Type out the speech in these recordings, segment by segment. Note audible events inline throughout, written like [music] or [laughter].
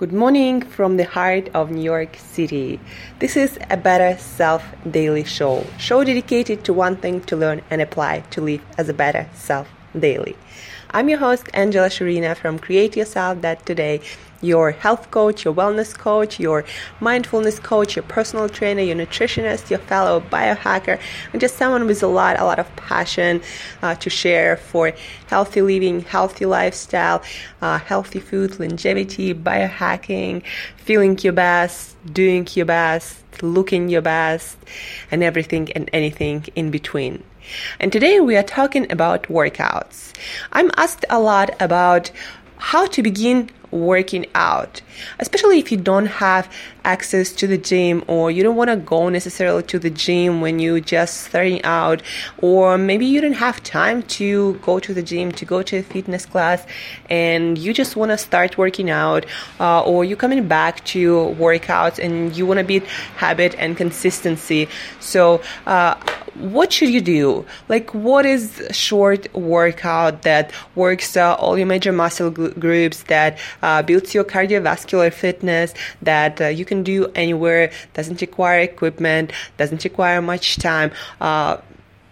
Good morning from the heart of New York City. This is a Better Self Daily Show, show dedicated to one thing to learn and apply to live as a better self daily. I'm your host Angela Shurina from Create Yourself Dot Today your health coach, your wellness coach, your mindfulness coach, your personal trainer, your nutritionist, your fellow biohacker, and just someone with a lot, a lot of passion uh, to share for healthy living, healthy lifestyle, uh, healthy food, longevity, biohacking, feeling your best, doing your best, looking your best, and everything and anything in between. And today we are talking about workouts. I'm asked a lot about how to begin working out, especially if you don't have access to the gym or you don't want to go necessarily to the gym when you just starting out or maybe you don't have time to go to the gym to go to a fitness class and you just want to start working out uh, or you're coming back to workouts and you want to build habit and consistency so uh, what should you do like what is short workout that works uh, all your major muscle groups that uh, builds your cardiovascular fitness that uh, you can do anywhere, doesn't require equipment, doesn't require much time. Uh,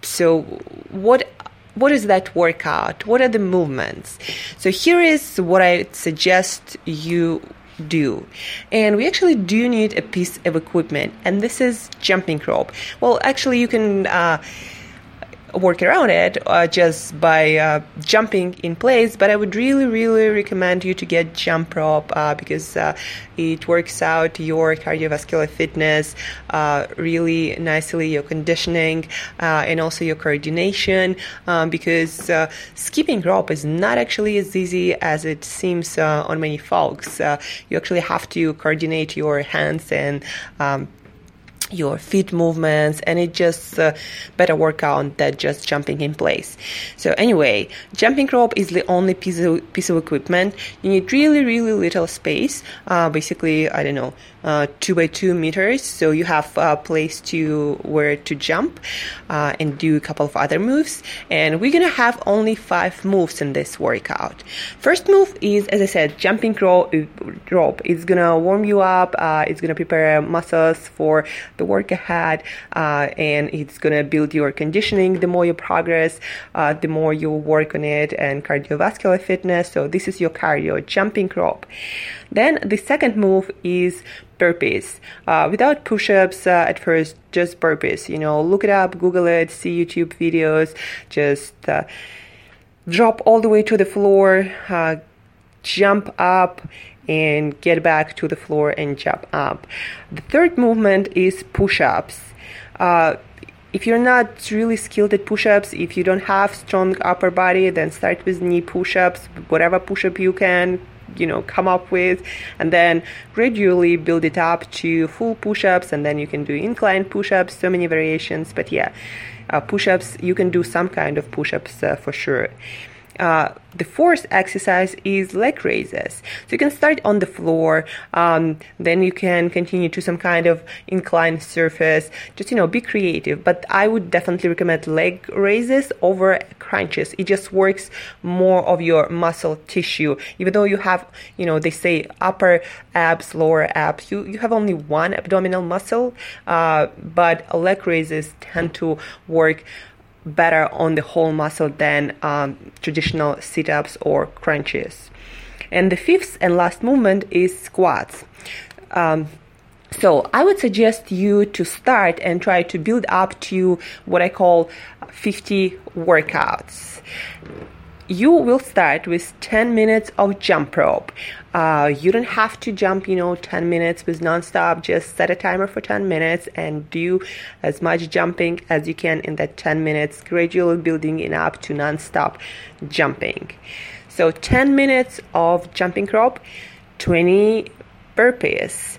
so, what what is that workout? What are the movements? So here is what I suggest you do. And we actually do need a piece of equipment, and this is jumping rope. Well, actually, you can. Uh, work around it uh, just by uh, jumping in place. But I would really, really recommend you to get jump rope uh, because uh, it works out your cardiovascular fitness uh, really nicely, your conditioning, uh, and also your coordination. Um, because skipping rope is not actually as easy as it seems on many folks. you actually have to coordinate your hands and um, your feet movements and it just uh, better workout than just jumping in place. So anyway jumping rope is the only piece of, piece of equipment. You need really really little space uh, basically i don't know uh, two by two meters. So you have a place to where to jump uh, and do a couple of other moves. And we're gonna have only five moves in this workout. First move is as i said jumping rope rope. It's gonna warm you up uh, it's gonna prepare muscles for the work ahead uh, and it's gonna build your conditioning. The more you progress uh, the more you work on it and cardiovascular fitness. So this is your cardio jumping rope. Then the second move is burpees. Uh, without push-ups uh, at first just burpees you know look it up google it see youtube videos just uh, drop all the way to the floor uh, jump up and get back to the floor and jump up. The third movement is push-ups. Uh, if you're not really skilled at push-ups if you don't have strong upper body then start with knee push-ups whatever push-up you can you know come up with and then gradually build it up to full push-ups and then you can do incline push-ups so many variations but yeah uh, push-ups you can do some kind of push-ups uh, for sure uh, the fourth exercise is leg raises. So you can start on the floor, um, then you can continue to some kind of inclined surface. Just you know, be creative. But I would definitely recommend leg raises over crunches. It just works more of your muscle tissue. Even though you have, you know, they say upper abs, lower abs, you you have only one abdominal muscle, uh, but leg raises tend to work better on the whole muscle than um, traditional sit ups or crunches. And the fifth and last movement is squats. Um, so I would suggest you to start and try to build up to what I call 50 workouts you will start with 10 minutes of jump rope. Uh, you don't have to jump, you know, 10 minutes with nonstop. Just set a timer for 10 minutes and do as much jumping as you can in that 10 minutes, gradually building it up to nonstop jumping. So 10 minutes of jumping rope, 20 burpees.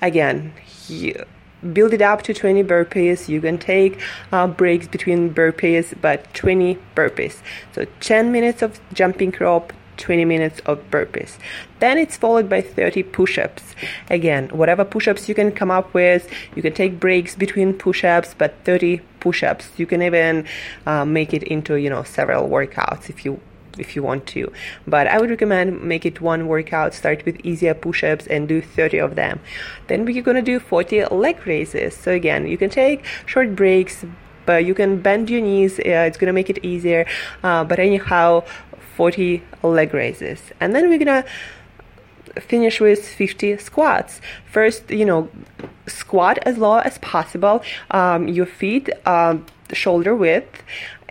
Again, you, build it up to 20 burpees. You can take uh, breaks between burpees, but 20 burpees. So 10 minutes of jumping rope, 20 minutes of burpees. Then it's followed by 30 push ups. Again, whatever push ups you can come up with, you can take breaks between push ups, but 30 push ups. You can even uh, make it into, you know, several workouts if you if you want to. But I would recommend make it one workout. Start with easier push-ups and do 30 of them. Then we're gonna do 40 leg raises. So again, you can take short breaks, but you can bend your knees. Uh, it's gonna make it easier. Uh, but anyhow, 40 leg raises, and then we're gonna finish with 50 squats. First, you know, squat as low as possible. Um, your feet um, shoulder width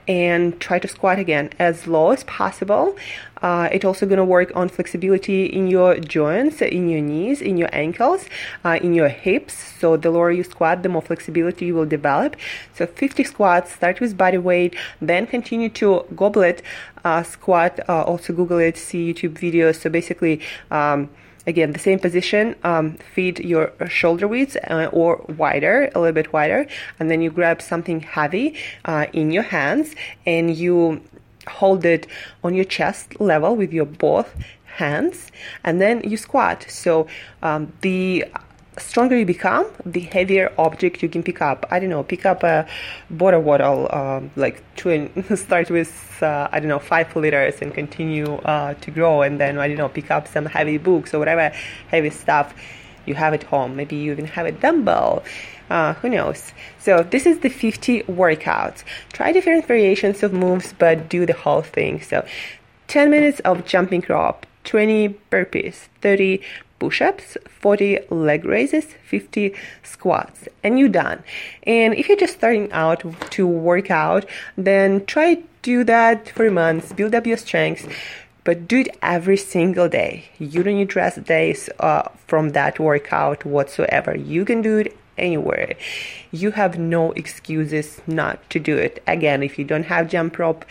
and try to squat again as low as possible. Uh, it's also going to work on flexibility in your joints, in your knees, in your ankles, uh, in your hips. So the lower you squat, the more flexibility you will develop. So 50 squats, start with body weight, then continue to goblet uh, squat. Uh, also Google it, see YouTube videos. So basically, um, again the same position um, feed your shoulder width uh, or wider a little bit wider and then you grab something heavy uh, in your hands and you hold it on your chest level with your both hands and then you squat. So um, the stronger you become, the heavier object you can pick up. I don't know, pick up a water bottle, uh, like twin, [laughs] start with, uh, I don't know, five liters and continue uh, to grow. And then, I don't know, pick up some heavy books or whatever heavy stuff you have at home. Maybe you even have a dumbbell. Uh, who knows? So this is the 50 workouts. Try different variations of moves, but do the whole thing. So 10 minutes of jumping rope, 20 burpees, 30 push-ups, 40 leg raises, 50 squats, and you're done. And if you're just starting out to work out, then try do that for months, build up your strengths, but do it every single day. You don't need rest days uh, from that workout whatsoever. You can do it anywhere. You have no excuses not to do it. Again, if you don't have jump rope,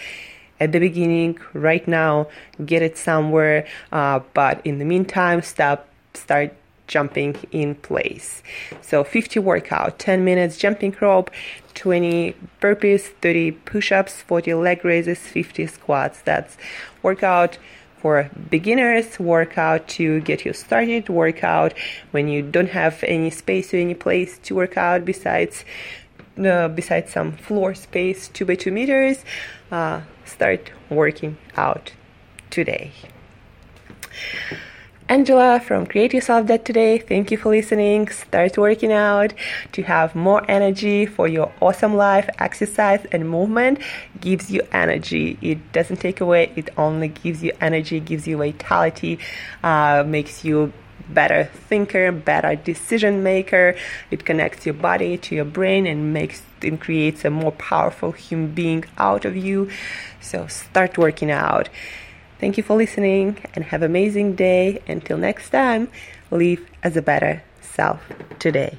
at the beginning, right now, get it somewhere. Uh, but in the meantime, stop start jumping in place. So 50 workout, 10 minutes jumping rope, 20 burpees, 30 push-ups, 40 leg raises, 50 squats. That's workout for beginners, workout to get you started, workout when you don't have any space or any place to work out besides uh, besides some floor space, two by two meters. Uh, start working out today. Angela from Create Yourself Dot Today. Thank you for listening. Start working out to have more energy for your awesome life. Exercise and movement gives you energy. It doesn't take away, it only gives you energy, gives you vitality, uh, makes you better thinker, better decision maker. It connects your body to your brain and makes and creates a more powerful human being out of you. So start working out. Thank you for listening and have an amazing day. Until next time, live as a better self today.